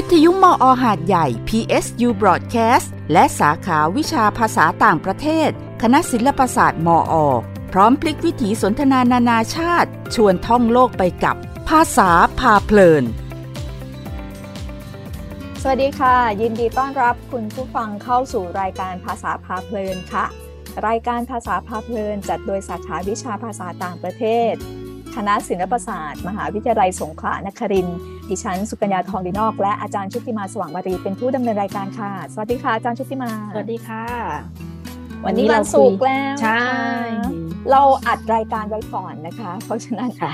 วิทยุมออหาดใหญ่ PSU Broadcast และสาขาวิชาภาษาต่างประเทศ คณะศิลปศาสตร์มอ พร้อมพลิกวิถีสนทนานานาชาติ ชวนท่องโลกไปกับภาษาพาเพลิน สวัสดีค่ะ ยินดีต้อนรับคุณผู้ฟังเข้าสู่รายการภาษาพาเพลินค่ะ รายการภาษาพาเพลิน จัดโดยสาขาวิชาภาษาต่างประเทศ คณะศิลปศาสตร์ มหาวิทยาลัยสงขลานครินทร์ ดิฉันสุกัญญาทองดีนอก และอาจารย์ชุติมาสว่างบารีเป็นผู้ดำเนินรายการค่ะ สวัสดีค่ะอาจารย์ชุติมา สวัสดีค่ะ วันนี้วันศุกร์แล้วใช่ เราอัดรายการไว้ก่อนนะคะ เพราะฉะนั้นค่ะ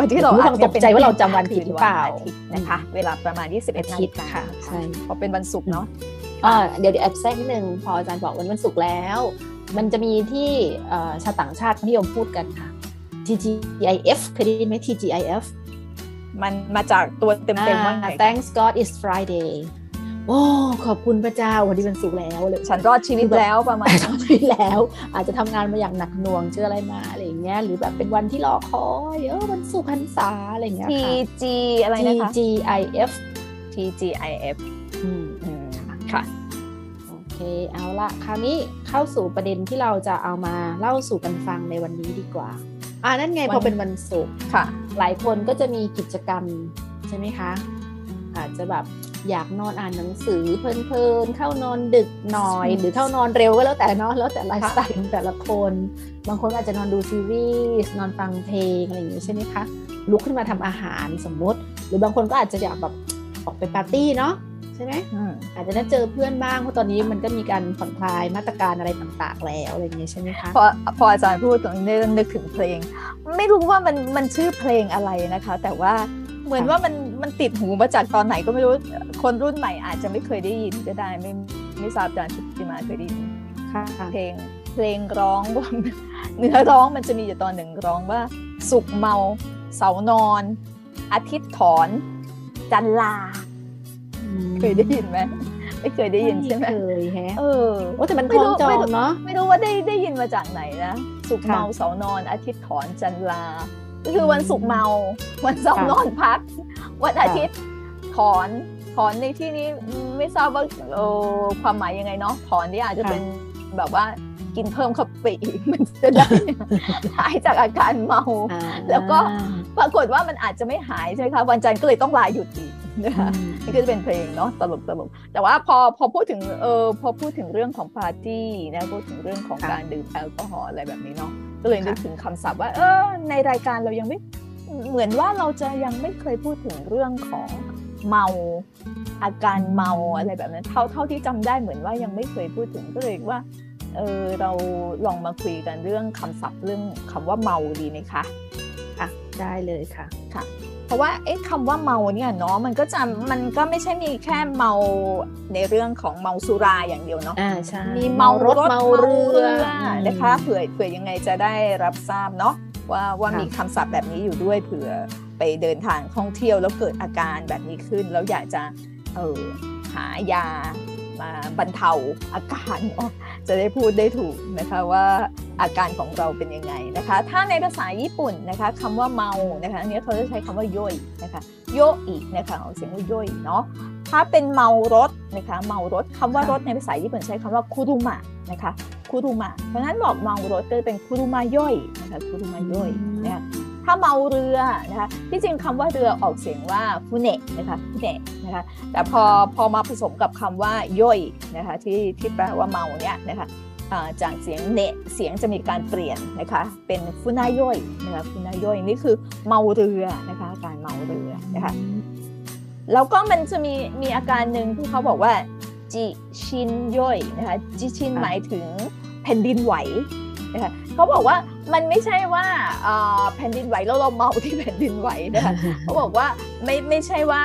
วันที่เราคุณผู้อัฟัดงตกใจว่าเราจำวันผิดหรือเปล่าคืนวันอาทิตย์นะคะ เวลาประมาณ 21นาฬิกาค่ะใช่เพราะเป็นวันศุกร์เนาะอ่าเดี๋ยวเดี๋ยวแอบแทรกนิดนึงพออาจารย์บอกวันวันศุกร์แล้ว มันจะมีที่เอ่อชาวต่างชาตินิยมพูดกันค่ะ TGIF เคยได้ยินไหม TGIF มันมาจากตัวเต็มๆว่าไงอ่า Thanks God it's Friday โอ้ขอบคุณพระเจ้าวันนี้วันศุกร์แล้วเลยฉันรอดชีวิตแล้วประมาณแต่ทำไม่แล้ว อาจจะทำงานมาอย่างหนักหน่วงเจออะไรมาอะไรอย่างเงี้ยหรือแบบเป็นวันที่รอคอยเออวันศุกร์พรรษาอะไรอย่างเงี้ย T ค่ะ G อะไรนะคะ TGIF T G I F อืมอืมค่ะโอเคเอาละคราวนี้เข้าสู่ประเด็นที่เราจะเอามาเล่าสู่กันฟังในวันนี้ดีกว่า อ่านั่นไงวันพอเป็นวันศุกร์ค่ะ หลายคนก็จะมีกิจกรรมใช่ไหมคะ อาจจะแบบอยากนอนอ่านหนังสือเพลินๆ เข้านอนดึกหน่อย หรือเข้านอนเร็วก็แล้วแต่เนาะแล้วแต่ไลฟ์สไตล์ของแต่ละคน บางคนอาจจะนอนดูซีรีส์นอนฟังเพลงอะไรอย่างนี้ใช่ไหมคะลุกขึ้นมาทำอาหารสมมติ หรือบางคนก็อาจจะอยากแบบออกไปปาร์ตี้เนาะ ใช่ไหมอืมอาจจะได้เจอเพื่อนบ้างเพราะตอนนี้มันก็มีการผ่อนคลายมาตรการอะไรต่างๆแล้วอะไรอย่างเงี้ยใช่ไหมคะพอพออาจารย์พูดตรงนี้นึกถึงเพลง ไม่รู้ว่ามันมันชื่อเพลงอะไรนะคะ แต่ว่าเหมือนว่ามันมันติดหูมาจากตอนไหนก็ไม่รู้คนรุ่นใหม่อาจจะไม่เคยได้ยินก็ได้ไม่ไม่ทราบอาจารย์ชุติมาเคยได้ยินค่ะเพลงเพลงร้องว่าเนื้อร้องมันจะมีอยู่ตอนหนึ่งร้องว่า สุกเมา เสานอน อาทิตย์ถอน จันลา เคยได้ยินไหมไม่เคยได้ยินใช่ไหมเคยแฮะเออโอ้แต่มันไม่คล้รู้องจอไม่งรู้เนาะไม่รู้ว่าได้ได้ยินมาจากไหนนะสุกค่ะเมาเสานอน อาทิตย์ถอนจันลาก็คือวันศุกร์เมา วันเสาร์ค่ะนอนพัก วันอาค่ะทิตย์ถอนถอนในที่นี้ไม่ทราบว่าเออความหมายยังไงเนาะถอนนี่อาจจะเป็นแบบว่ากินเพิ่มคาเฟอีนมันจะได้หายจากอาการเมาอ่าแล้วก็ปรากฏว่ามันอาจจะไม่หายใช่ไหมคะวันจันทร์ก็เลยต้องลาหยุดอีก นะคะอืมนี่ก็จะเป็นเพลงเนาะตลกตลกแต่ว่าพอพอพูดถึงเออพอพูดถึงเรื่องของปาร์ตี้นะพูดถึงเรื่องของค่ะการดื่มแอลกอฮอล์อะไรแบบนี้เนาะก็เลยนึกค่ะถึงคำศัพท์ว่าเออในรายการเรายังไม่เหมือนว่าเราจะยังไม่เคยพูดถึงเรื่องของเมาอาการเมาอะไรแบบนั้นเท่าเท่าที่จำได้เหมือนว่ายังไม่เคยพูดถึงก็เลยว่าเออเราลองมาคุยกันเรื่องคำศัพท์เรื่องคำว่าเมาดีไหมคะอะ ได้เลยค่ะ เพราะว่าเอ๊ะคำว่าเมาเนี่ยเนาะมันก็จะมันก็ไม่ใช่มีแค่เมาในเรื่องของเมาสุราอย่างเดียวเนาะอ่าใช่มีเมารถเมาเรือนะคะเผื่อเผื่อยังไงจะได้รับทราบเนาะว่าว่าค่ะมีคำศัพท์แบบนี้อยู่ด้วยเผื่อไปเดินทางท่องเที่ยวแล้วเกิดอาการแบบนี้ขึ้น แล้วอยากจะเออหายา มาบรรเทาอาการจะได้พูดได้ถูกนะคะว่าอาการของเราเป็นยังไงนะคะ ถ้าในภาษาญี่ปุ่นนะคะคำว่าเมานะคะอันนี้เขาจะใช้คำว่าโยยนะคะโยอีนะคะออกเสียงว่าโยยเนาะถ้าเป็นเมารถนะคะเมารถคำว่ารถในภาษาญี่ปุ่นใช้คำว่าคุรุมะนะคะคุรุมะเพราะฉะนั้นบอกเมารถก็จะเป็นคุรุมาย่อยนะคะคุรุมาย่อยนะคะ ถ้าเมาเรือนะคะที่จริงคำว่าเรือออกเสียงว่าฟุเนะนะคะฟุเนะนะคะแต่พอพอมาผสมกับคำว่าย่อยนะคะที่ที่แปลว่าเมาเนี่ยนะคะอ่าจากเสียงเนะเสียงจะมีการเปลี่ยนนะคะเป็นฟุนาย่อยนะคะฟุนาย่อยนี่คือเมาเรือนะคะการเมาเรือนะคะแล้วก็มันจะมีมีอาการหนึ่งที่เขาบอกว่าจิชินย่อยนะคะจิชินค่ะหมายถึงแผ่นดินไหวนะคะเขาบอกว่า มันไม่ใช่ว่าเอ่อแผ่นดินไหวแล้วเราเมาที่แผ่นดินไหวนะคะเขาบอกว่าไม่ไม่ใช่ว่า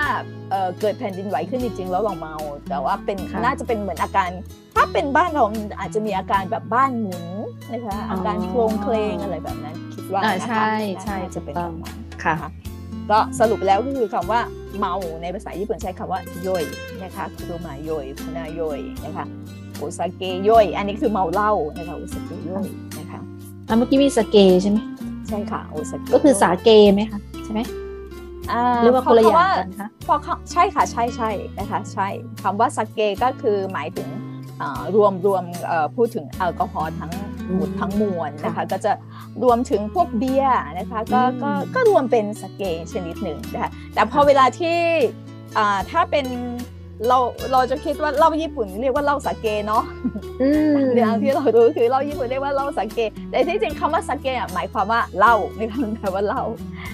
เอ่อเกิดแผ่นดินไหวขึ้นจริงๆแล้วเราเมา แต่ว่าเป็นค่ะน่าจะเป็นเหมือนอาการ ถ้าเป็นบ้านเรามันอาจจะมีอาการแบบบ้านหมุนนะคะอาการโครงเคลงอะไรแบบนั้นคิดว่าอ่านะคะใช่ใช่น่าจะเป็นถูปกต้อระงมาณค่ะนะคะก็สรุปแล้วก็คือคำว่าเมาในภาษาญี่ปุ่นใช้คำว่าโยยนะคะคุโรมาโยยคุนาโยยนะคะโอซาเกโยยอันนี้คือเมาเหล้านะคะお酒酔い นะคะอะ เมื่อกี้มี 酒ใช่ไหมใช่ค่ะお酒ก็คือสาเกไหมคะใช่ไหมหรือว่าคนละอย่างกันคะเพราะใช่ค่ะใช่ใช่นะคะใช่คำว่า 酒ก็คือหมายถึงรวมรวมพูดถึงแอลกอฮอล์ทั้งหมดทั้งมวลนะคะก็จะรวมถึงพวกเบียร์นะคะก็ก็ก็รวมเป็น 酒ชนิดหนึ่งนะคะแต่พอเวลาที่ถ้าเป็น เราเราจะคิดว่าเหล้าญี่ปุ่นเรียกว่าเหล้าสเกเนาะเรื่องที่เรารู้คือเหล้าญี่ปุ่นเรียกว่าเหล้าสเก แต่ที่จริงคำว่าสเกหมายความว่าเหล้าไม่คำแปลว่าเหล้า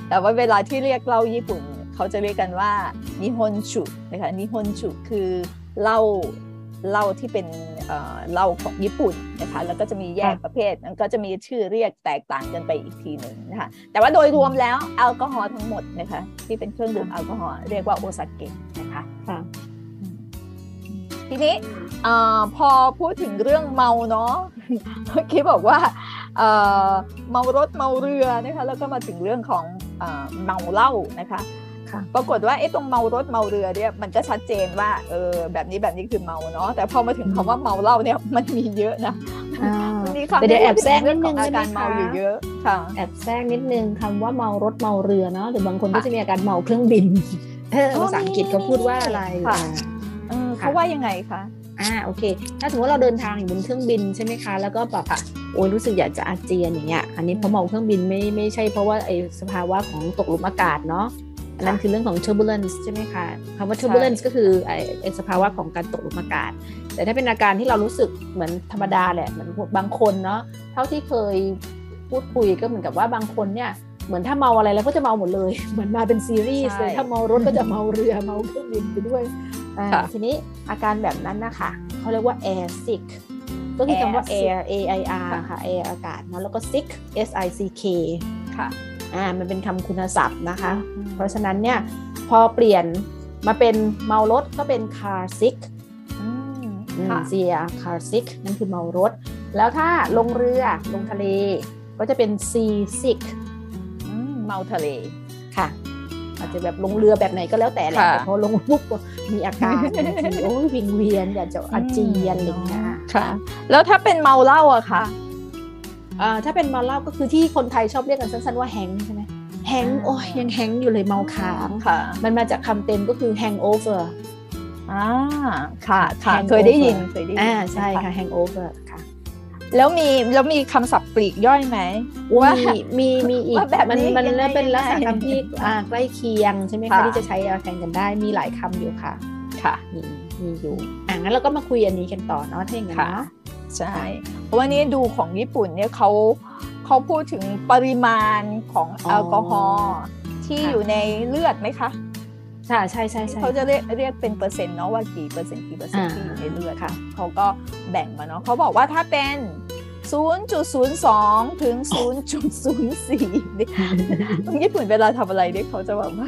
แต่ว่าเวลาที่เรียกเหล้าญี่ปุ่น เขาจะเรียกกันว่านิฮอนชุนะคะนิฮอนชุคือเหล้าเหล้าที่เป็นเหล้าของญี่ปุ่นนะคะแล้วก็จะมีแยกประเภทแล้วก็จะมีชื่อเรียกแตกต่างกันไปอีกทีหนึ่งนะคะแต่ว่าโดยรวมแล้วแอลกอฮอล์ทั้งหมดนะคะที่เป็นเครื่องดื่มแอลกอฮอล์เรียกว่าโอซาเกะนะคะ ทีนี้พอพูดถึงเรื่องเมาเนาะเมื่อกี้บอกว่าเมารถเมาเรือนะคะแล้วก็มาถึงเรื่องของเมาเหล้านะคะปรากฏว่าไอ้ตรงเมารถเมาเรือเนี่ยมันก็ชัดเจนว่าเออแบบนี้แบบนี้คือเมาเนาะแต่พอมาถึงคำว่าเมาเหล้าเนี่ยมันมีเยอะนะมีคำเดี๋ยวแอบแทรกนิดนึงใช่ไหมคะเยอะค่ะแอบแทรกนิดนึงคำว่าเมารถเมาเรือเนาะหรือบางคนก็จะมีอาการเมาเครื่องบินภาษาอังกฤษเขาพูดว่าอะไร เขาว่ายังไงคะอ่าโอเค ถ้าสมมติเราเดินทางอยู่บนเครื่องบินใช่ไหมคะ แล้วก็แบบโอ้ยรู้สึกอยากจะอาเจียนอย่างเงี้ย อันนี้เพราะเมาเครื่องบินไม่ไม่ใช่เพราะว่าไอสภาวะของตกหลุมอากาศเนาะอันนั้นคือเรื่องของ turbulence ใช่ไหมคะคำว่า turbulence ก็คือไอสภาวะของการตกหลุมอากาศ แต่ถ้าเป็นอาการที่เรารู้สึกเหมือนธรรมดาแหละเหมือนบางคนเนาะเท่าที่เคยพูดคุยก็เหมือนกับว่าบางคนเนี่ย เหมือนถ้าเมาอะไรแล้วก็จะเมาหมดเลย เหมือนมาเป็นซีรีส์เลยถ้าเมารถก็จะเมาเรือเมาเครื่องบินไปด้วยทีนี้อาการแบบนั้นนะคะเขาเรียกว่า air sick ก็คือคำว่า air a i r ค่ะ air อากาศนะแล้วก็ sick s i c k ค่ะอ่ามันเป็นคำคุณศัพท์นะคะ เพราะฉะนั้นเนี่ยพอเปลี่ยนมาเป็นเมารถก็เป็น car sick เสีย car sick นั่นคือเมารถ แล้วถ้าลงเรือลงทะเลก็จะเป็น sea sick เมาทะเลค่ะ อาจจะแบบลงเรือแบบไหนก็แล้วแต่แหละแต่พอลงปุ๊บมีอาการโอ้ยวิงเวียนอยากจะอาเจียนอะไรเงี้ยค่ะ แล้วถ้าเป็นเมาเหล้าอะคะอ่าถ้าเป็นเมาเหล้าก็คือที่คนไทยชอบเรียกกันสั้นๆว่าแฮงใช่ไหมแฮงโอ้ยยังแฮงอยู่เลยเมาค้างค่ะ มันมาจากคำเต็มก็คือ hangover อ่าค่ะค่ะเคยได้ยินเคยได้ยินอ่าใช่ค่ะ hangover ค่ะ แล้วมีแล้วมีคำศัพท์ปลีกย่อยไหมว่ามีมีอีกแบบมันมันเป็นลักษณะคำที่ใกล้เคียงใช่ไหมคะที่จะใช้แทนกันได้มีหลายคำอยู่ค่ะ ค่ะมีมีอยู่อ่างั้นเราก็มาคุยอันนี้กันต่อเนาะถ้าอย่างนั้นเนาะใช่เพราะว่านี่ดูของญี่ปุ่นเนี่ยเขาเขาพูดถึงปริมาณของแอลกอฮอล์ที่อยู่ในเลือดไหมคะ ใช่ใช่ใช่เขาจะเรียกเรียกเป็นเปอร์เซ็นต์เนาะว่ากี่เปอร์เซ็นต์กี่เปอร์เซ็นต์ที่อยู่ในเลือดค่ะเขาก็แบ่งมาเนาะเขาบอกว่าถ้าเป็น 0.02 ถึง 0.04ญี่ปุ่นเวลาทำอะไรเนี่ยเขาจะแบบว่า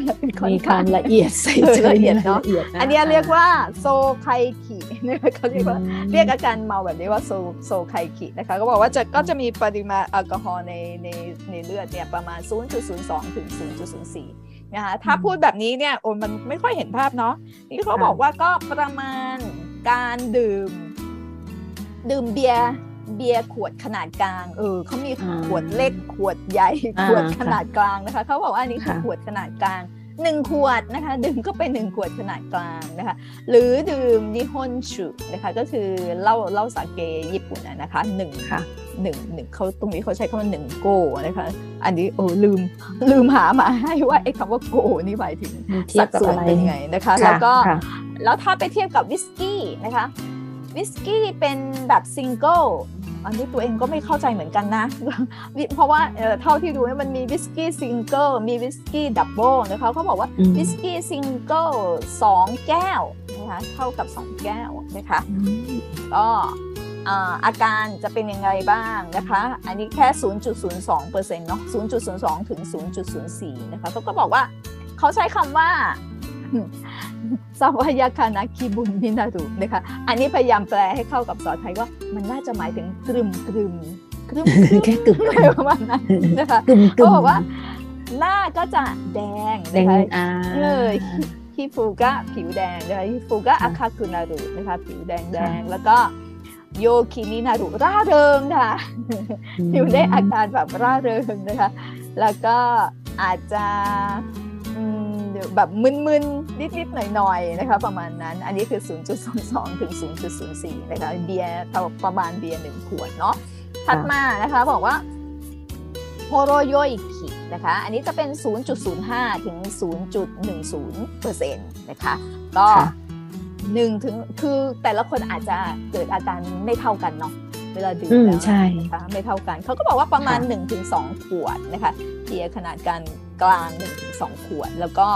มีความละเอียดใส่ใจละเอียดเนาะอันนี้เรียกว่า爽快期 เนี่ยเขาเรียกว่าเรียกอาการเมาแบบนี้ว่าโซโซไคคินะคะก็บอกว่าจะก็จะมีปริมาณแอลกอฮอล์ในในในเลือดเนี่ยประมาณ 0.02 ถึง 0.04 นะคะถ้าพูดแบบนี้เนี่ยโอ้มันไม่ค่อยเห็นภาพเนาะนี่เขาบอกว่าก็ประมาณการดื่ม ดื่มเบียร์เบียร์ขวดขนาดกลางเออเขามีขวดเล็กขวดใหญ่ขวดขนาดกลางนะคะเขาบอกว่าอันนี้คือขวดขนาดกลาง หนึ่งขวดนะคะดื่มก็เป็นหนึ่งขวดขนาดกลางนะคะหรือดื่มนิฮอนชุนะคะก็คือเหล้าเหล้าสาเกญี่ปุ่นนะคะหนึ่งค่ะหนึ่งหนึ่งเขาตรงนี้เขาใช้คำว่าหนึ่งโกนะคะอันนี้โอ้ลืมลืมหามาให้ว่าไอ้คำว่าโกนี่หมายถึงสัดส่วนเป็นไงนะคะแล้วก็แล้วถ้าไปเทียบกับวิสกี้นะคะวิสกี้เป็นแบบซิงเกิล อันนี้ตัวเองก็ไม่เข้าใจเหมือนกันนะ เพราะว่าเท่าที่ดูมันมีวิสกี้ซิงเกิลมีวิสกี้ double นะคะเขาบอกว่าวิสกี้ซิงเกิลสองแก้วนะคะเท่ากับ 2 แก้วนะคะก็อาการจะเป็นยังไงบ้างนะคะ อันนี้แค่ 0.02%เนาะ0.02 ถึง 0.04 นะคะเขาก็บอกว่าเขาใช้คำว่า สวายาคานาคิบุนมินารุนะคะ อันนี้พยายามแปลให้เข้ากับสอไทยว่า มันน่าจะหมายถึงกรึมกรึมกรึมแค่กรึมประมาณนั้นนะคะเขาบอกว่า หน้าก็จะแดงนะคะเออฮิฟูกะผิวแดงนะคะฮิฟูกะอาคาคุนารุนะคะผิวแดงแดงแล้วก็โยคินินารุร่าเริงค่ะอยู่ในอาการแบบร่าเริงนะคะ แล้วก็อาจจะ แบบมึนๆ นิดๆ หน่อยๆ นะคะประมาณนั้น อันนี้คือ 0.22 ถึง 0.04 นะคะ เบียร์ประมาณเบียร์หนึ่งขวดเนาะ ถัดมานะคะ บอกว่า ほろ酔い期 นะคะ อันนี้จะเป็น 0.05 ถึง 0.10เปอร์เซ็นต์นะคะ ก็หนึ่งถึง คือแต่ละคนอาจจะเกิดอาการไม่เท่ากันเนาะเวลาดื่มแล้วนะคะไม่เท่ากัน เขาก็บอกว่าประมาณ 1-2 ขวดนะคะเบียร์ขนาดการ กลาง 1-2 ขวด แล้วก็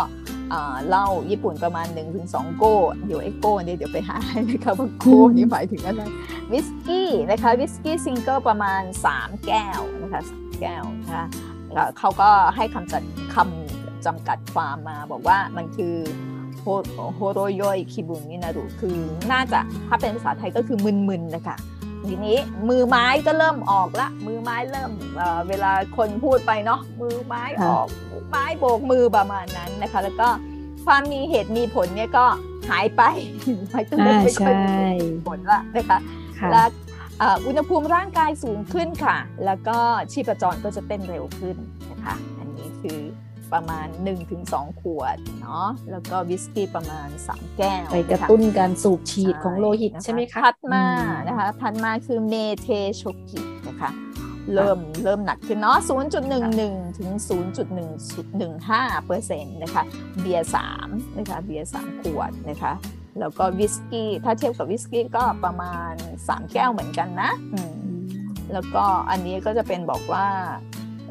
เหล้าญี่ปุ่นประมาณ 1-2 โก้เดี๋ยวไอ้โก้เนี่ยเดี๋ยวไปหาให้นะคะว่าโก้นี่หมายถึงอะไรวิสกี้นะคะวิสกี้ซิงเกิลประมาณ 3 แก้วนะคะแก้วนะคะเขาก็ให้คำจัดคำจำกัดความมาบอกว่ามันคือほろ酔い気分になる คือน่าจะถ้าเป็นภาษาไทยก็คือมึนๆนะคะ ทีนี้มือไม้ก็เริ่มออกละ มือไม้เริ่มเวลาคนพูดไปเนาะมือไม้ออกไม้โบกมือประมาณนั้นนะคะ แล้วก็ความมีเหตุมีผลเนี่ยก็หายไปไม่ต้องไม่ค่อยมีผลละนะคะแล้วอุณหภูมิร่างกายสูงขึ้นค่ะ แล้วก็ชีพจรก็จะเต้นเร็วขึ้นนะคะ อันนี้คือ ประมาณ 1-2 ขวดเนาะแล้วก็วิสกี้ประมาณ 3 แก้ว ไปกระตุ้นการสูบฉีดของโลหิตใช่ไหมคะถัดมานะคะถัดมาคือเมเทโชกินะคะเริ่มเริ่มหนักขึ้นเนาะ 0.11 ถึง 0.115เปอร์เซ็นต์นะคะ เบียร์3นะคะ เบียร์3ขวดนะคะ แล้วก็วิสกี้ ถ้าเทียบกับวิสกี้ก็ประมาณ 3 แก้วเหมือนกันนะ แล้วก็อันนี้ก็จะเป็นบอกว่า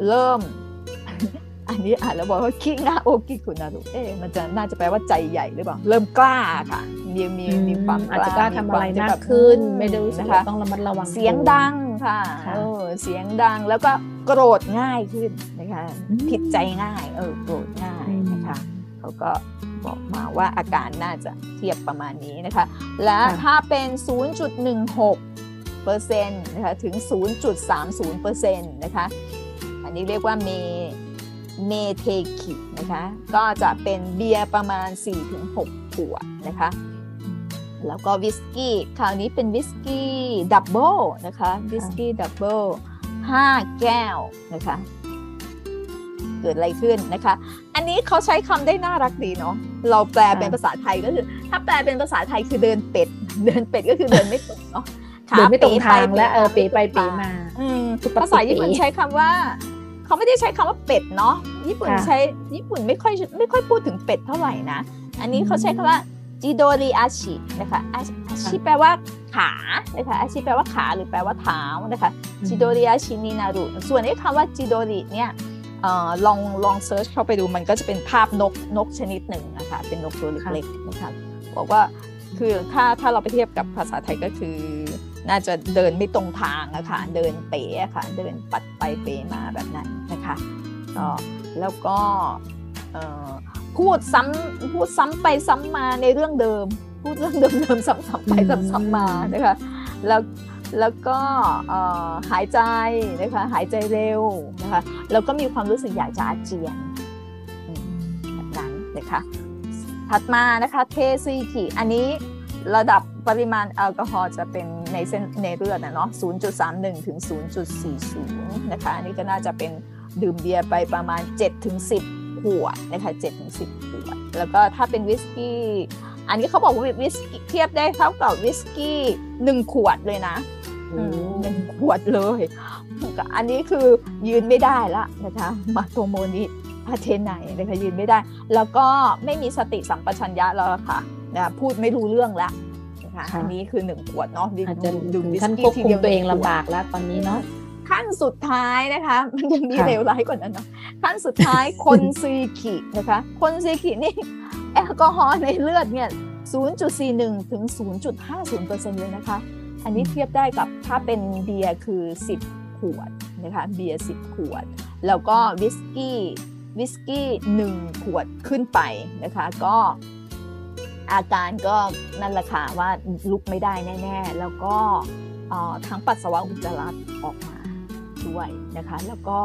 เริ่ม อันนี้อ่านแล้วบอกว่าคิงาโอกิคุนารุเอ๊มันจะน่าจะแปลว่าใจใหญ่หรือเปล่า เริ่มกล้าค่ะ มีมีมีความอาจจะกล้าทำอะไรมากขึ้น ไม่ดูนะคะต้องระมัดระวัง เสียงดังค่ะเออเสียงดังแล้วก็โกรธง่ายขึ้นนะคะผิดใจง่าย เออโกรธง่ายนะคะเขาก็บอกมาว่าอาการน่าจะเทียบประมาณนี้นะคะ และถ้าเป็น 0.16เปอร์เซ็นต์นะคะถึง 0.30เปอร์เซ็นต์นะคะ อันนี้เรียกว่าเม เมเทคินะคะ ก็จะเป็นเบียร์ประมาณ 4-6 ขวดนะคะ แล้วก็วิสกี้ คราวนี้เป็นวิสกี้ double นะคะ วิสกี้ double 5แก้วนะคะ เกิดอะไรขึ้นนะคะ อันนี้เขาใช้คำได้น่ารักดีเนาะ เราแปลเป็นภาษาไทยก็คือ ถ้าแปลเป็นภาษาไทยคือเดินเป็ด เดินเป็ดก็คือเดินไม่ตรงเนาะเดินไม่ตรงทางและเออเป๋ไปเป๋มาภาษาญี่ปุ่นใช้คำว่า เขาไม่ได้ใช้คำว่าเป็ดเนาะญี่ปุ่นใช้ญี่ปุ่นไม่ค่อยไม่ค่อยพูดถึงเป็ดเท่าไหร่นะ อันนี้เขาใช้คำว่า千鳥足 นะคะ 足 แปลว่าขานะคะ 足 แปลว่าขาหรือแปลว่าเท้านะคะ千鳥足になる ส่วนไอ้คำว่า 千鳥 เนี่ยลองลอง search เข้าไปดูมันก็จะเป็นภาพนกนกชนิดหนึ่งนะคะเป็นนกตัวเล็กๆนะคะบอกว่าคือถ้าถ้าเราไปเทียบกับภาษาไทยก็คือ น่าจะเดินไม่ตรงทางอะค่ะเดินเป๋อะค่ะเดินปัดไปเป๋มาแบบนั้นนะคะก็แล้วก็พูดซ้ำพูดซ้ำไปซ้ำมาในเรื่องเดิม พูดเรื่องเดิมๆซ้ำๆไปซ้ำๆมานะคะแล้วแล้วก็หายใจนะคะหายใจเร็วนะคะแล้วก็มีความรู้สึกอยากจะอาเจียนแบบนั้นนะคะถัดมานะคะเทซีกิอันนี้ ระดับปริมาณแอลกอฮอล์จะเป็นในเส้นในเลือดนะเนาะ 0.31 ถึง 0.40 นะคะ อันนี้ก็น่าจะเป็นดื่มเบียร์ไปประมาณ7-10 ขวดนะคะ7-10 ขวด แล้วก็ถ้าเป็นวิสกี้ อันนี้เขาบอกว่าวิสกี้เทียบได้เท่ากับวิสกี้หนึ่งขวดเลยนะหนึ่งขวดเลย อันนี้คือยืนไม่ได้ละนะคะ まともに立てない นะคะยืนไม่ได้ แล้วก็ไม่มีสติสัมปชัญญะแล้วค่ะ นะพูดไม่รู้เรื่องแล้วนะคะอันนี้คือหนึ่งขวดเนาะอาจจะดื่มท่านควบคุมตัวเองลำบากแล้วตอนนี้เนาะขั้นสุดท้ายนะคะ มันยังมีเลวร้ายกว่านั้นเนาะขั้นสุดท้ายคนซีกินะคะ คนซีกินี่แอลกอฮอล์ในเลือดเนี่ย 0.41 ถึง 0.50%เลยนะคะ อันนี้เทียบได้กับถ้าเป็นเบียร์คือ 10 ขวดนะคะ เบียร์ 10 ขวด แล้วก็วิสกี้วิสกี้ 1 ขวดขึ้นไปนะคะ ก็ อาการก็นั่นแหละค่ะว่าลุกไม่ได้แน่ๆ แล้วก็ทั้งปัสสาวะอุจจาระออกมาด้วยนะคะ แล้วก็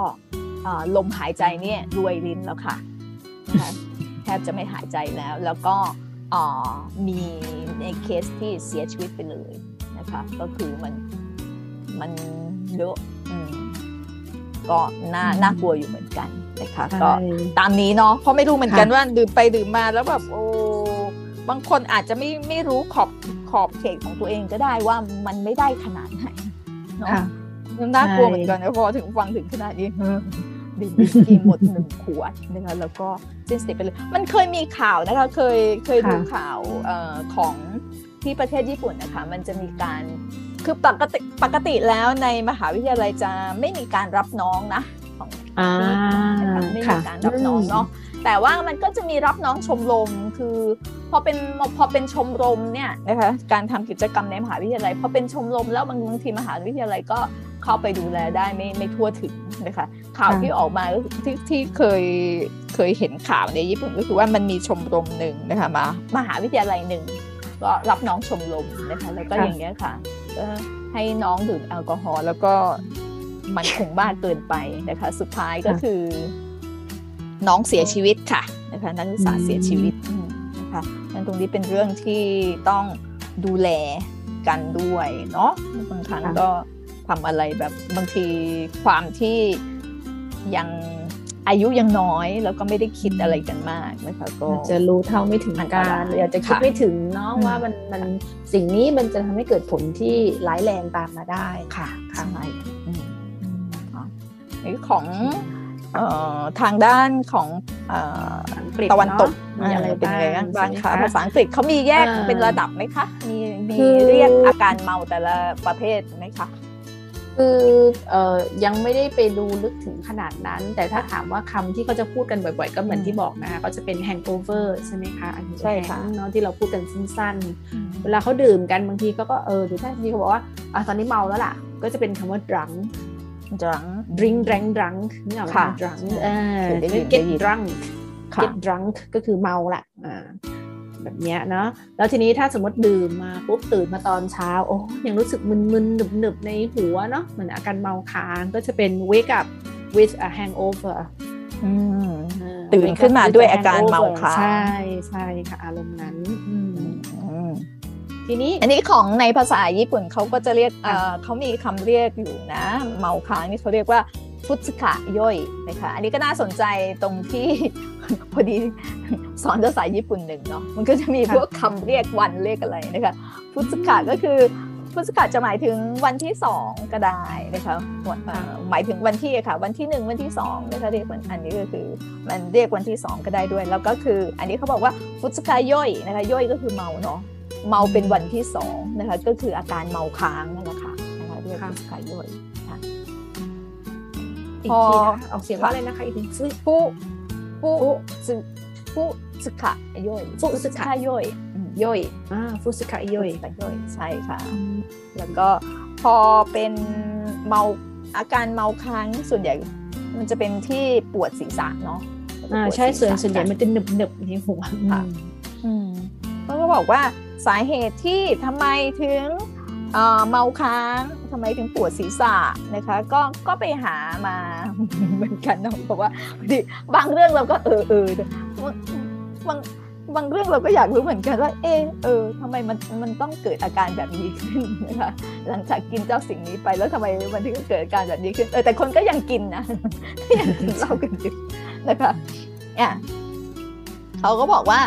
ลมหายใจเนี่ยรวยลิ้นแล้วค่ะแทบจะไม่หายใจแล้ว แล้วก็มีในเคสที่เสียชีวิตไปเลยนะคะ ก็คือมันมันเยอะกก็น่าอืมน่ากลัวอยู่เหมือนกันนะคะใช่ก็ตามนี้เนาะเพราะไม่รู้เหมือนกันค่ะว่าดื่มไปดื่มมาแล้วแบบโอ้ บางคนอาจจะไม่ไม่รู้ขอบขอบเขตของตัวเองก็ได้ว่ามันไม่ได้ขนาดไหนเนาะค่ะมันน่ากลัวใช่เหมือนกันนะพอถึงฟังถึงขนาดนี้เออดื่มวิสกี้หมดหนึ่งขวดนะคะแล้วก็สิ้นสติไปเลย มันเคยมีข่าวนะคะ เคยเคยดูค่ะข่าวเอ่อของที่ประเทศญี่ปุ่นนะคะ มันจะมีการคือปกติปกติแล้วในมหาวิทยาลัยจะไม่มีการรับน้องนะของอ่านะคะไม่มีค่ะการรับน้องเนาะ แต่ว่ามันก็จะมีรับน้องชมรมคือพอเป็นพอเป็นชมรมเนี่ยนะคะการทำกิจกรรมในมหาวิทยาลัยพอเป็นชมรมแล้วบางบางทีมหาวิทยาลัยก็เข้าไปดูแลได้ไม่ไม่ทั่วถึงนะคะข่าวค่ะที่ออกมาก็คือที่ที่เคยเคยเห็นข่าวในญี่ปุ่นก็คือว่ามันมีชมรมหนึ่งนะคะมามหาวิทยาลัยหนึ่งก็รับน้องชมรมนะคะแล้วก็อย่างเงี้ยค่ะก็ให้น้องดื่มแอลกอฮอล์แล้วก็มันคงมากเกินไปนะคะสุดท้ายก็ค่ะคือ น้องเสียชีวิตค่ะนะคะนักศึกษาอืมเสียชีวิตอืมนะคะนั่นตรงนี้เป็นเรื่องที่ต้องดูแลกันด้วยเนาะบางครั้งก็ทำอะไรแบบบางทีความที่ยังอายุยังน้อยแล้วก็ไม่ได้คิดอะไรกันมากนะคะก็อาจจะรู้เท่าไม่ถึงอันตการารยหรืออาจจะคิดค่ะไม่ถึงเนาะอืมว่ามันมันสิ่งนี้มันจะทำให้เกิดผลที่ร้ายแรงตามมาได้ค่ะค่ะใช่อืมค่ะนี่ของเอ่อ ทางด้านของเอ่ออังกฤษตะวันตกเนอะมีอะไรเป็นไงบ้างบ้างใช่ไหมคะคะภาษาอังกฤษเขามีแยกอ่าเป็นระดับไหมคะ มีมีคือเรียกอาการเมาแต่ละประเภทไหมคะคือเอ่อยังไม่ได้ไปดูลึกถึงขนาดนั้น แต่ถ้าถามว่าคำที่เขาจะพูดกันบ่อยๆ ก็เหมือนอืมที่บอกนะคะก็จะเป็น hangover ใช่ไหมคะอันนี้ใช่ค่ะแฮงเนาะที่เราพูดกันสั้นๆ เวลาเขาดื่มกันบางทีเขาก็เออหรือถ้าบางทีเขาบอกว่าอะตอนนี้เมาแล้วล่ะ ก็จะเป็นคำว่า drunk จัง drink drink drunk นี่เอาค่ะ drunk ใช่เออเคยได้ยิน get ได้ยิน drunk ค่ะ get drunk ก็คือเมาละอ่าแบบเนี้ยเนาะแล้วทีนี้ถ้าสมมติดื่มมาปุ๊บตื่นมาตอนเช้า โอ้ยังรู้สึกมึนๆหนึบๆ ในหัวเนาะเหมือนอาการเมาค้างก็จะเป็น wake up with a hangover อืมอ่าตื่น wake up ขึ้นมา with a ด้วยอาการเมาค้างใช่ใช่ค่ะ อารมณ์นั้นอืมอืม ทีนี้อันนี้ของในภาษาญี่ปุ่นเขาก็จะเรียกค่ะเอ่อเขามีคำเรียกอยู่นะเมาค้างนี่เขาเรียกว่าฟุตสกะย่อยนะคะอันนี้ก็น่าสนใจตรงที่พอดีสอนภาษาญี่ปุ่นหนึ่งเนาะมันก็จะมีพวกคำเรียกวันเรียกอะไรนะคะฟุตสกะก็คือฟุตสกะจะหมายถึงวันที่สองก็ได้นะคะวันเอ่อหมายถึงวันที่ค่ะ วันที่หนึ่งวันที่สองนะคะเรียกวันอันนี้ก็คือมันเรียกวันที่สองก็ได้ด้วย แล้วก็คืออันนี้เขาบอกว่าฟุตสกะย่อยนะคะย่อยก็คือเมาเนาะ เมาเป็นวันที่สองนะคะก็คืออาการเมาค้างนั่นแหละค่ะนะคะเรียกค่ะฟุสกายอยค่ะอีกพอทีนะคะออกเสียงว่าอะไรนะคะอีกทีซึฟูฟูซึฟูสึกะย่อยฟุสึกะย่อยอืมย่อยอ่าฟุสกะย่อยฟุสึกะย่อยใช่ค่ะ แล้วก็พอเป็นเมาอาการเมาค้างส่วนใหญ่มันจะเป็นที่ปวดศีรษะเนาะอ่าปวดใช่ส่วนศีรษะส่วนใหญ่กัมันจะหนึบหนึบๆในหัวค่ะอืม เขาก็บอกว่าสาเหตุที่ทำไมถึงเมาค้างทำไมถึงปวดศีรษะนะคะ ก็ก็ไปหามาเหมือนกันนะบอกว่าดีบางเรื่องเราก็เออเออบางบางเรื่องเราก็อยากรู้เหมือนกันว่า เออเออทำไมมันมันต้องเกิดอาการแบบนี้ขึ้นนะคะหลังจากกินเจ้าสิ่งนี้ไปแล้วทำไมมันถึงเกิดอาการแบบนี้ขึ้นเออแต่คนก็ยังกินนะยังกินเหล้ากันอยู่นะคะเนี่ยเขาก็บอกว่า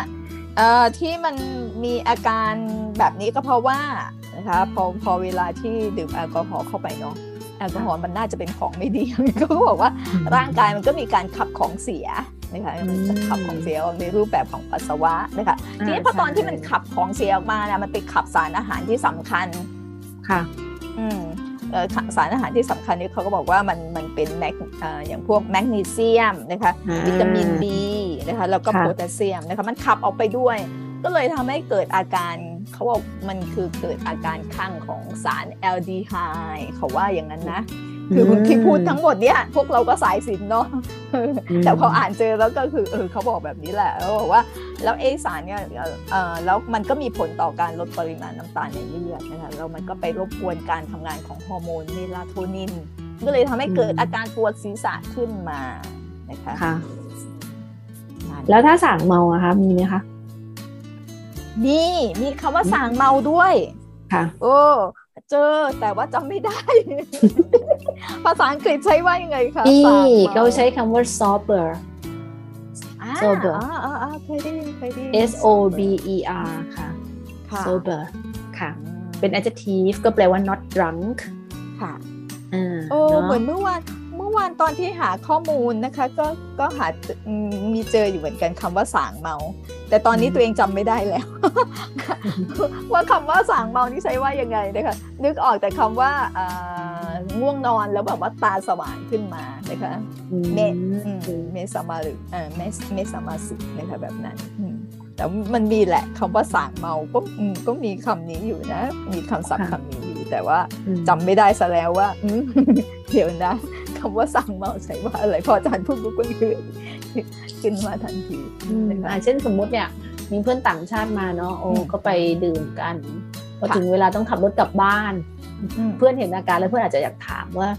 เอ่อที่มันมีอาการแบบนี้ก็เพราะว่านะคะพอพอเวลาที่ดื่มแอลกอฮอล์เข้าไปเนาะแอลกอฮอล์มันน่าจะเป็นของไม่ดีเขาก็บอกว่าร่างกายมันก็มีการขับของเสียนะคะมันจะขับของเสียออกในรูปแบบของปัสสาวะนะคะทีนี้พอตอนที่มันขับของเสียออกมาเนี่ยมันไปขับสารอาหารที่สำคัญค่ะ อืมเอ่อสารอาหารที่สำคัญนี่เขาก็บอกว่ามันมันเป็นแมกเอ่ออย่างพวกแมกนีเซียมนะคะอ่าวิตามิน B นะคะแล้วก็ค่ะโพแทสเซียมนะคะมันขับออกไปด้วย ก็เลยทำให้เกิดอาการเขาบอกมันคือเกิดอาการค้างของสารแอลดีไฮด์เขาว่าอย่างนั้นนะ คือที่พูดทั้งหมดเนี่ยพวกเราก็สายศิลป์เนาะแต่พออ่านเจอแล้วก็คือเออเขาบอกแบบนี้แหละแล้วบอกว่า แล้วเอสารเนี่ยเออแล้วมันก็มีผลต่อการลดปริมาณน้ำตาลในเลือดนะคะแล้วมันก็ไปรบกวนการทำงานของฮอร์โมนเมลาโทนินก็เลยทำให้เกิดอาการปวดศีรษะขึ้นมานะคะค่ะนั่น แล้วถ้าสั่งเมาอะคะมีไหมคะมีมีคำว่าสั่งเมาด้วยค่ะโอ้เจอแต่ว่าจำไม่ได้ ภาษาอังกฤษใช้ว่ายังไงคะนี่สางเมาเขาใช้คำว่า sober อ่า sober อ่าอ่าอ่าเคยได้ยินเคยได้ยิน S O B E R ค่ะค่ะ sober ค่ะอืมเป็น adjective ก็แปลว่า not drunk ค่ะอ่าโอ้เนาะเหมือนเมื่อวาน เมื่อวานตอนที่หาข้อมูลนะคะ ก็ก็หาอืมมีเจออยู่เหมือนกันคำว่าสางเมา แต่ตอนนี้ตัวเองจำไม่ได้แล้ว ว่าคำว่าสางเมานี่ใช้ว่ายังไงนะคะนึกออกแต่คำว่าอ่าง่วงนอนแล้วแบบว่าตาสว่างขึ้นมานะคะอืมเมอืมเมสามาหรือเออเมสเมสามาสึนะคะแบบนั้นอืมแต่มันมีแหละคำว่าสางเมาก็อืมก็มีคำนี้อยู่นะ มีคำศัพท์คำนี้อยู่แต่ว่าอืมจำไม่ได้ซะแล้วว่าอืมเดี๋ยวนะ คำว่าสั่งเมาใช้ว่าอะไรพออาจารย์พูดปุ๊บก็คือขึ้นมาทันทีอืมนะคะอ่าเช่นสมมุติเนี่ย มีเพื่อนต่างชาติมาเนาะโอ้อืมก็ไปดื่มกันพอค่ะถึงเวลาต้องขับรถกลับบ้านอืมเพื่อนเห็นอาการแล้วเพื่อนอาจจะอยากถามว่า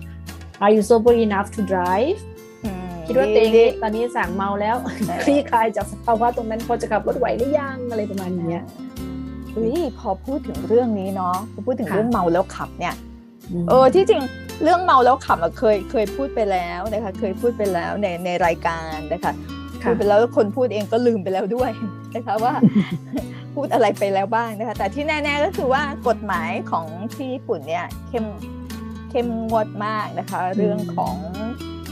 are you sober enough to drive อืมคิดว่าตัวเองดีตอนนี้สั่งเมาแล้วเออคลี่คลายจากสภาวะตรงนั้นพอจะขับรถไหวหรือยังอะไรประมาณเนี้ยเฮ้ยพอพูดถึงเรื่องนี้เนาะพอพูดถึงค่ะเรื่องเมาแล้วขับเนี่ยมเออที่จริง เรื่องเมาแล้วขับอะเคยเคยพูดไปแล้วนะคะเคยพูดไปแล้วในในรายการนะคะพูค่ะดไปแล้วคนพูดเองก็ลืมไปแล้วด้วยนะคะว่าพูดอะไรไปแล้วบ้างนะคะแต่ที่แน่ ๆก็คือว่ากฎหมายของที่ญี่ปุ่นเนี่ยเข้มเข้มงวดมากนะคะ เรื่องของ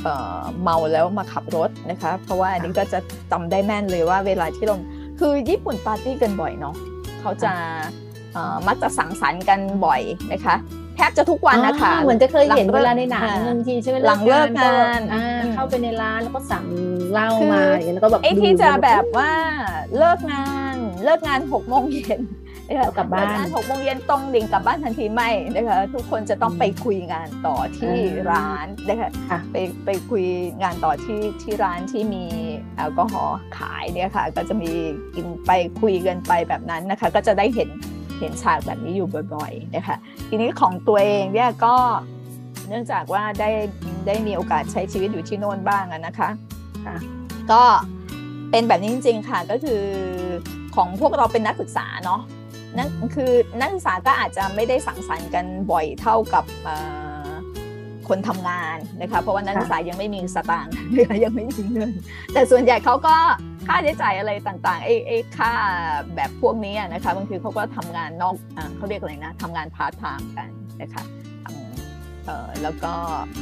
เอ่อเมาแล้วมาขับรถนะคะ เพราะว่าอันนี้ก็จะจำได้แม่นเลยว่าเวลาที่เราคือญี่ปุ่นปาร์ตี้กันบ่อยเนาะเขาจะเอ่อมักจะสังสรรค์กันบ่อยนะคะแทบจะทุกวันนะคะอ่าเหมือนจะเคยเห็นหลังเลิกเวลาในหนังอ่าบางทีใช่ไหมหลังเลิกงานอ่าอืมเข้าไปในร้านแล้วก็สั่งเหล้าคือมาอย่างเงี้ยแล้วก็แบบไอ้ที่ดื่มจะแบบว่าเลิกงานเลิกงานหกโมงเย็นนะคะแล้วกลับบ้านเลิงานหกโมงเย็นตรงดิ่งกลับบ้านทันทีไม่นะคะทุกคนจะต้องไปคุยงานต่อที่อ่าร้านนะคะค่ะไปไปคุยงานต่อที่ที่ร้านที่มีแอลกอฮอล์ขายเนี่ยค่ะ ก็จะมีกินไปคุยกันไปแบบนั้นนะคะ ก็จะได้เห็น เห็นฉากแบบนี้อยู่บ่อยๆนะคะทีนี้ของตัวเองเนี่ยก็เนื่องจากว่าได้ได้มีโอกาสใช้ชีวิตอยู่ที่โน่นบ้างอะนะคะค่ะก็เป็นแบบนี้จริงๆค่ะก็คือของพวกเราเป็นนักศึกษาเนาะนั่นคือนักศึกษาก็อาจจะไม่ได้สังสรรค์กันบ่อยเท่ากับเอ่อคนทำงานนะคะเพราะว่านักศึกษายังไม่มีสตางค์นะคะยังไม่มีเงิน แต่ส่วนใหญ่เขาก็ ค่าใช้จ่ายอะไรต่างๆไอ้ไอ้ค่าแบบพวกนี้อะนะคะบางทีเขาก็ทำงานนอกอาเขาเรียกอะไรนะทำงานพาร์ทไทม์กันนะคะทำเอ่อแล้วก็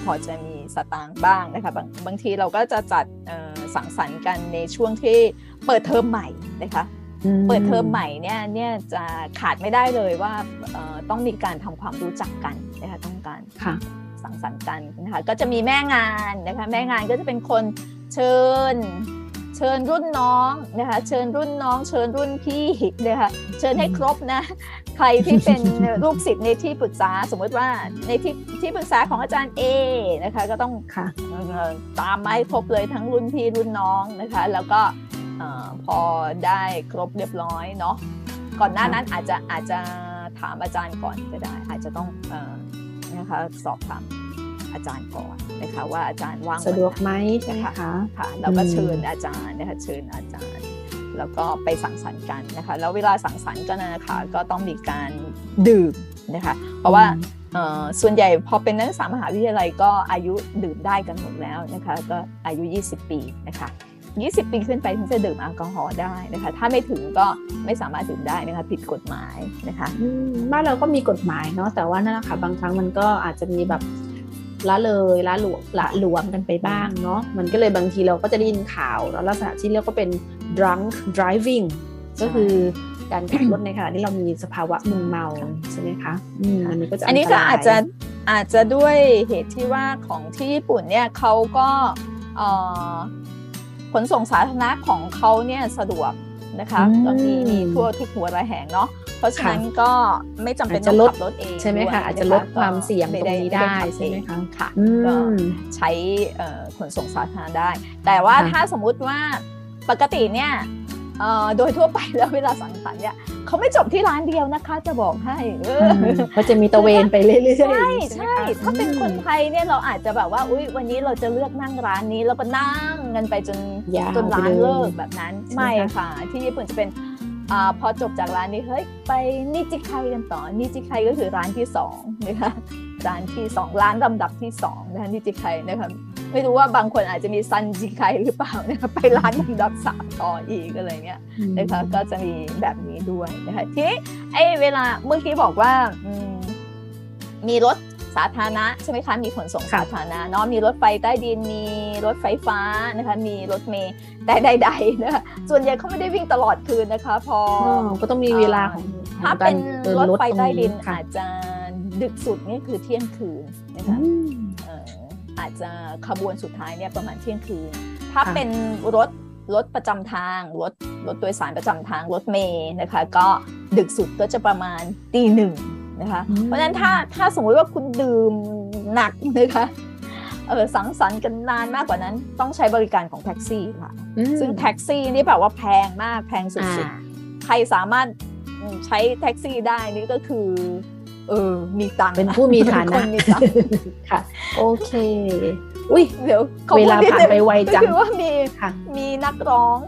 พอจะมีสตางค์บ้างนะคะบางบางทีเราก็จะจัดเอ่อสังสรรค์กันในช่วงที่เปิดเทอมใหม่นะคะมเปิดเทอมใหม่เนี่ยเนี่ยจะขาดไม่ได้เลยว่าเอ่อต้องมีการทำความรู้จักกันนะคะต้องการค่ะสังสรรค์กันนะคะก็จะมีแม่งานนะคะแม่งานก็จะเป็นคนเชิญ เชิญรุ่นน้องนะคะ เชิญรุ่นน้อง เชิญรุ่นพี่นะคะเชิญให้ครบนะ ใครที่เป็นลูกศิษย์ในที่ปรึกษาสมมติว่าในที่ที่ปรึกษาของอาจารย์ A นะคะ ก็ต้องค่ะเอ่อตามมาให้ครบเลยทั้งรุ่นพี่รุ่นน้องนะคะ แล้วก็เอ่อพอได้ครบเรียบร้อยเนาะก่อนหน้านั้นอาจจะอาจจะถามอาจารย์ก่อนก็ได้ อาจจะต้องเอ่อนะคะสอบถาม อาจารย์ก่อนนะคะว่าอาจารย์ว่างสะดวกนไนไหมใช่ไหมคะค่ะแล้วก็อืมเชิญอาจารย์นะคะเชิญอาจารย์ แล้วก็ไปสังสรรค์กันนะคะแล้วเวลาสังสรรค์ก็นะคะก็ต้องมีการดื่มนะคะเพราะว่าเอ่อส่วนใหญ่พอเป็นนักศึกษามหาวิทยาลัยก็อายุดื่มได้กันหมดแล้วนะคะก็อายุ 20 ปีนะคะ20 ปีขึ้นไปถึงจะดื่มแอลกอฮอล์ได้นะคะถ้าไม่ถึงก็ไม่สามารถดื่มได้นะคะผิดกฎหมายนะคะอืมบ้านเราก็มีกฎหมายเนาะแต่ว่านั่นแหละค่ะบางครั้งมันก็อาจจะมีแบบ ละเลยละหลวมละหลวมกันไปบ้างเนาะมันก็เลยบางทีเราก็จะได้ยินข่าวแล้วลักษณะที่เรียกว่าเป็น drunk driving ก็คือการขับรถในขณะที่เรามีสภาวะมึนเมาใช่ไหมคะอืมอันนี้ก็จะอันนี้ก็ตรยอาจจะอาจจะด้วยเหตุที่ว่าของที่ญี่ปุ่นเนี่ยเขาก็เอ่อขนส่งสาธารณะของเขาเนี่ยสะดวก นะคะอืมก็มีมีทั่วทุกหัวระแหงเนาะเพราะฉะนั้นก็ไม่จำเป็นอาจต้จะองลดขับรถเองใช่ไหมด้วยคะอาจจะนลดความเสี่ยงตรงนี้ได้ขับใช่ไหมคะเองค่ะอืก็มใช้เอ่อขนส่งสาธารณะได้ แต่ว่าค่ะถ้าสมมุติว่าปกติเนี่ยเอ่อโดยทั่วไปแล้วเวลาสังสรรค์เนี่ย เขาไม่จบที่ร้านเดียวนะคะ จะบอกให้เอออก็จะมีตะเวนไปเรื่อยๆใช่ไหมใช่คะถ้าเป็นคนไทยเนี่ยเราอาจจะแบบว่าอุ้ยวันนี้เราจะเลือกนั่งร้านนี้แล้วก็นั่งกันไปจนยาวจนร้านไปเลิกแบบนั้นใช่ไหมไม่คะค่ะ ที่ญี่ปุ่นจะเป็นอพอจบจากร้านนี้เฮ้ยไปนิจิไคกันต่อนิจิไคก็คือร้านที่สองนะคะร้านที่สองร้านลำดับที่สองนะคะนิจิไคนะคะ ไม่รู้ว่าบางคนอาจจะมีซันจิไคหรือเปล่านะคะไปร้านลำดับสามต่ออีกอะไรเงี้ยนะคะก็จะมีแบบนี้ด้วยนะคะทีนี้ไอ้เวลาเมื่อกี้บอกว่ามีรถสาธารณะใช่ไหมคะมีขนส่งสาธารณะเนาะมีรถไฟใต้ดินมีรถไฟฟ้านะคะมีรถเมล์แต่ใดๆนะคะส่วนใหญ่เขาไม่ได้วิ่งตลอดคืนนะคะ พอก็ต้องมีเวลาของถ้าเป็นรถไฟใต้ดินอาจจะดึกสุดนี่คือเที่ยงคืนนะคะ อาจจะขบวนสุดท้ายเนี่ยประมาณเที่ยงคืน ถ้าเป็นรถรถประจำทางรถรถโดยสารประจำทางรถเมย์นะคะ ก็ดึกสุดก็จะประมาณตีหนึ่งนะคะ เพราะฉะนั้นถ้าถ้าสมมติว่าคุณดื่มหนักนะคะเออสังสรรค์กันนานมากกว่านั้น ต้องใช้บริการของแท็กซี่ค่ะ ซึ่งแท็กซี่นี่แบบว่าแพงมากแพงสุดๆ ใครสามารถใช้แท็กซี่ได้นี่ก็คือ เออ มีตังค์เป็นผู้มีฐานะค่ะ โอเค อุ้ยเดี๋ยวเวลาผ่านไปไวจังคือว่ามีมีนักร้อง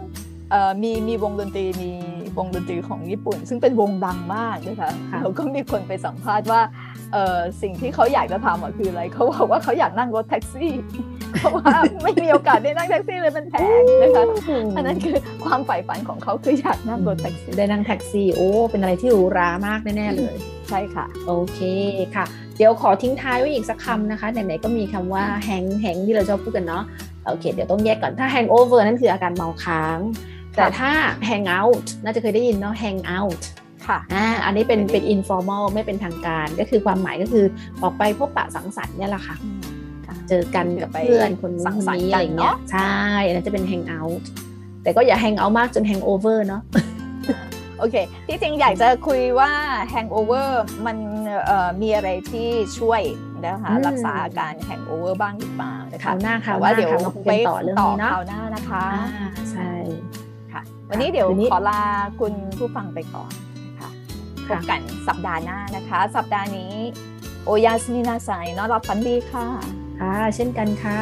เอ่อมีมีวงดนตรีมี วงดนตรีของญี่ปุ่น ซึ่งเป็นวงดังมากนะคะเราก็มีคนไปสัมภาษณ์ว่าเออสิ่งที่เขาอยากจะทำคืออะไรเขาบอกว่าเขาอยากนั่งรถแท็กซี่เพราะว่าไม่มีโอกาสได้นั่งแท็กซี่เลยมันแพงนะคะอันนั้นคือความใฝ่ฝันของเขาคืออยากนั่งรถแท็กซี่ได้นั่งแท็กซี่โอ้เป็นอะไรที่หรูหรามากแน่ๆเลย ใช่ค่ะ โอเคค่ะ เดี๋ยวขอทิ้งท้ายไว้อีกสักคำนะคะไหนๆก็มีคำว่าแฮงแฮงที่เราชอบพูดกันเนาะโอเค เดี๋ยวต้องแยกก่อนถ้าแฮงโอเวอร์นั่นคืออาการเมาค้าง แต่ถ้า hang out น่าจะเคยได้ยินเนาะ hang out ค่ะอ่าอันนี้เป็นเป็น informal ไม่เป็นทางการ ก็คือความหมายก็คือออกไปพบปะสังสรรค์เนี่ยแหละค่ะ เจอกันกับเพื่อนคนนู้นคนนี้อะไรเงี้ยใช่อันนั้นจะเป็น hang out แต่ก็อย่า hang out มากจน hang over เนาะโอเค ที่จริงอยากจะคุยว่า hangover มันมีอะไรที่ช่วยนะคะ รักษาอาการ hangover บ้างหรือเปล่านะคะหน้าค่ะว่าเดี๋ยวไปต่อเรื่องนี้เนาะหน้านะคะใช่ วันนี้เดี๋ยวขอลาคุณผู้ฟังไปก่อนค่ะพบกันสัปดาห์หน้านะคะ สัปดาห์นี้โอยาสมินาไซนอนรับฝันดีค่ะ ค่ะ เช่นกันค่ะ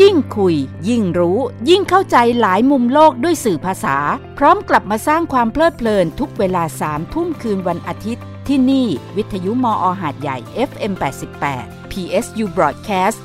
ยิ่งคุย ยิ่งรู้ ยิ่งเข้าใจหลายมุมโลกด้วยสื่อภาษา พร้อมกลับมาสร้างความเพลิดเพลินทุกเวลาสามทุ่มคืนวันอาทิตย์ ที่นี่ วิทยุมออหาดใหญ่ FM 88 PSU Broadcast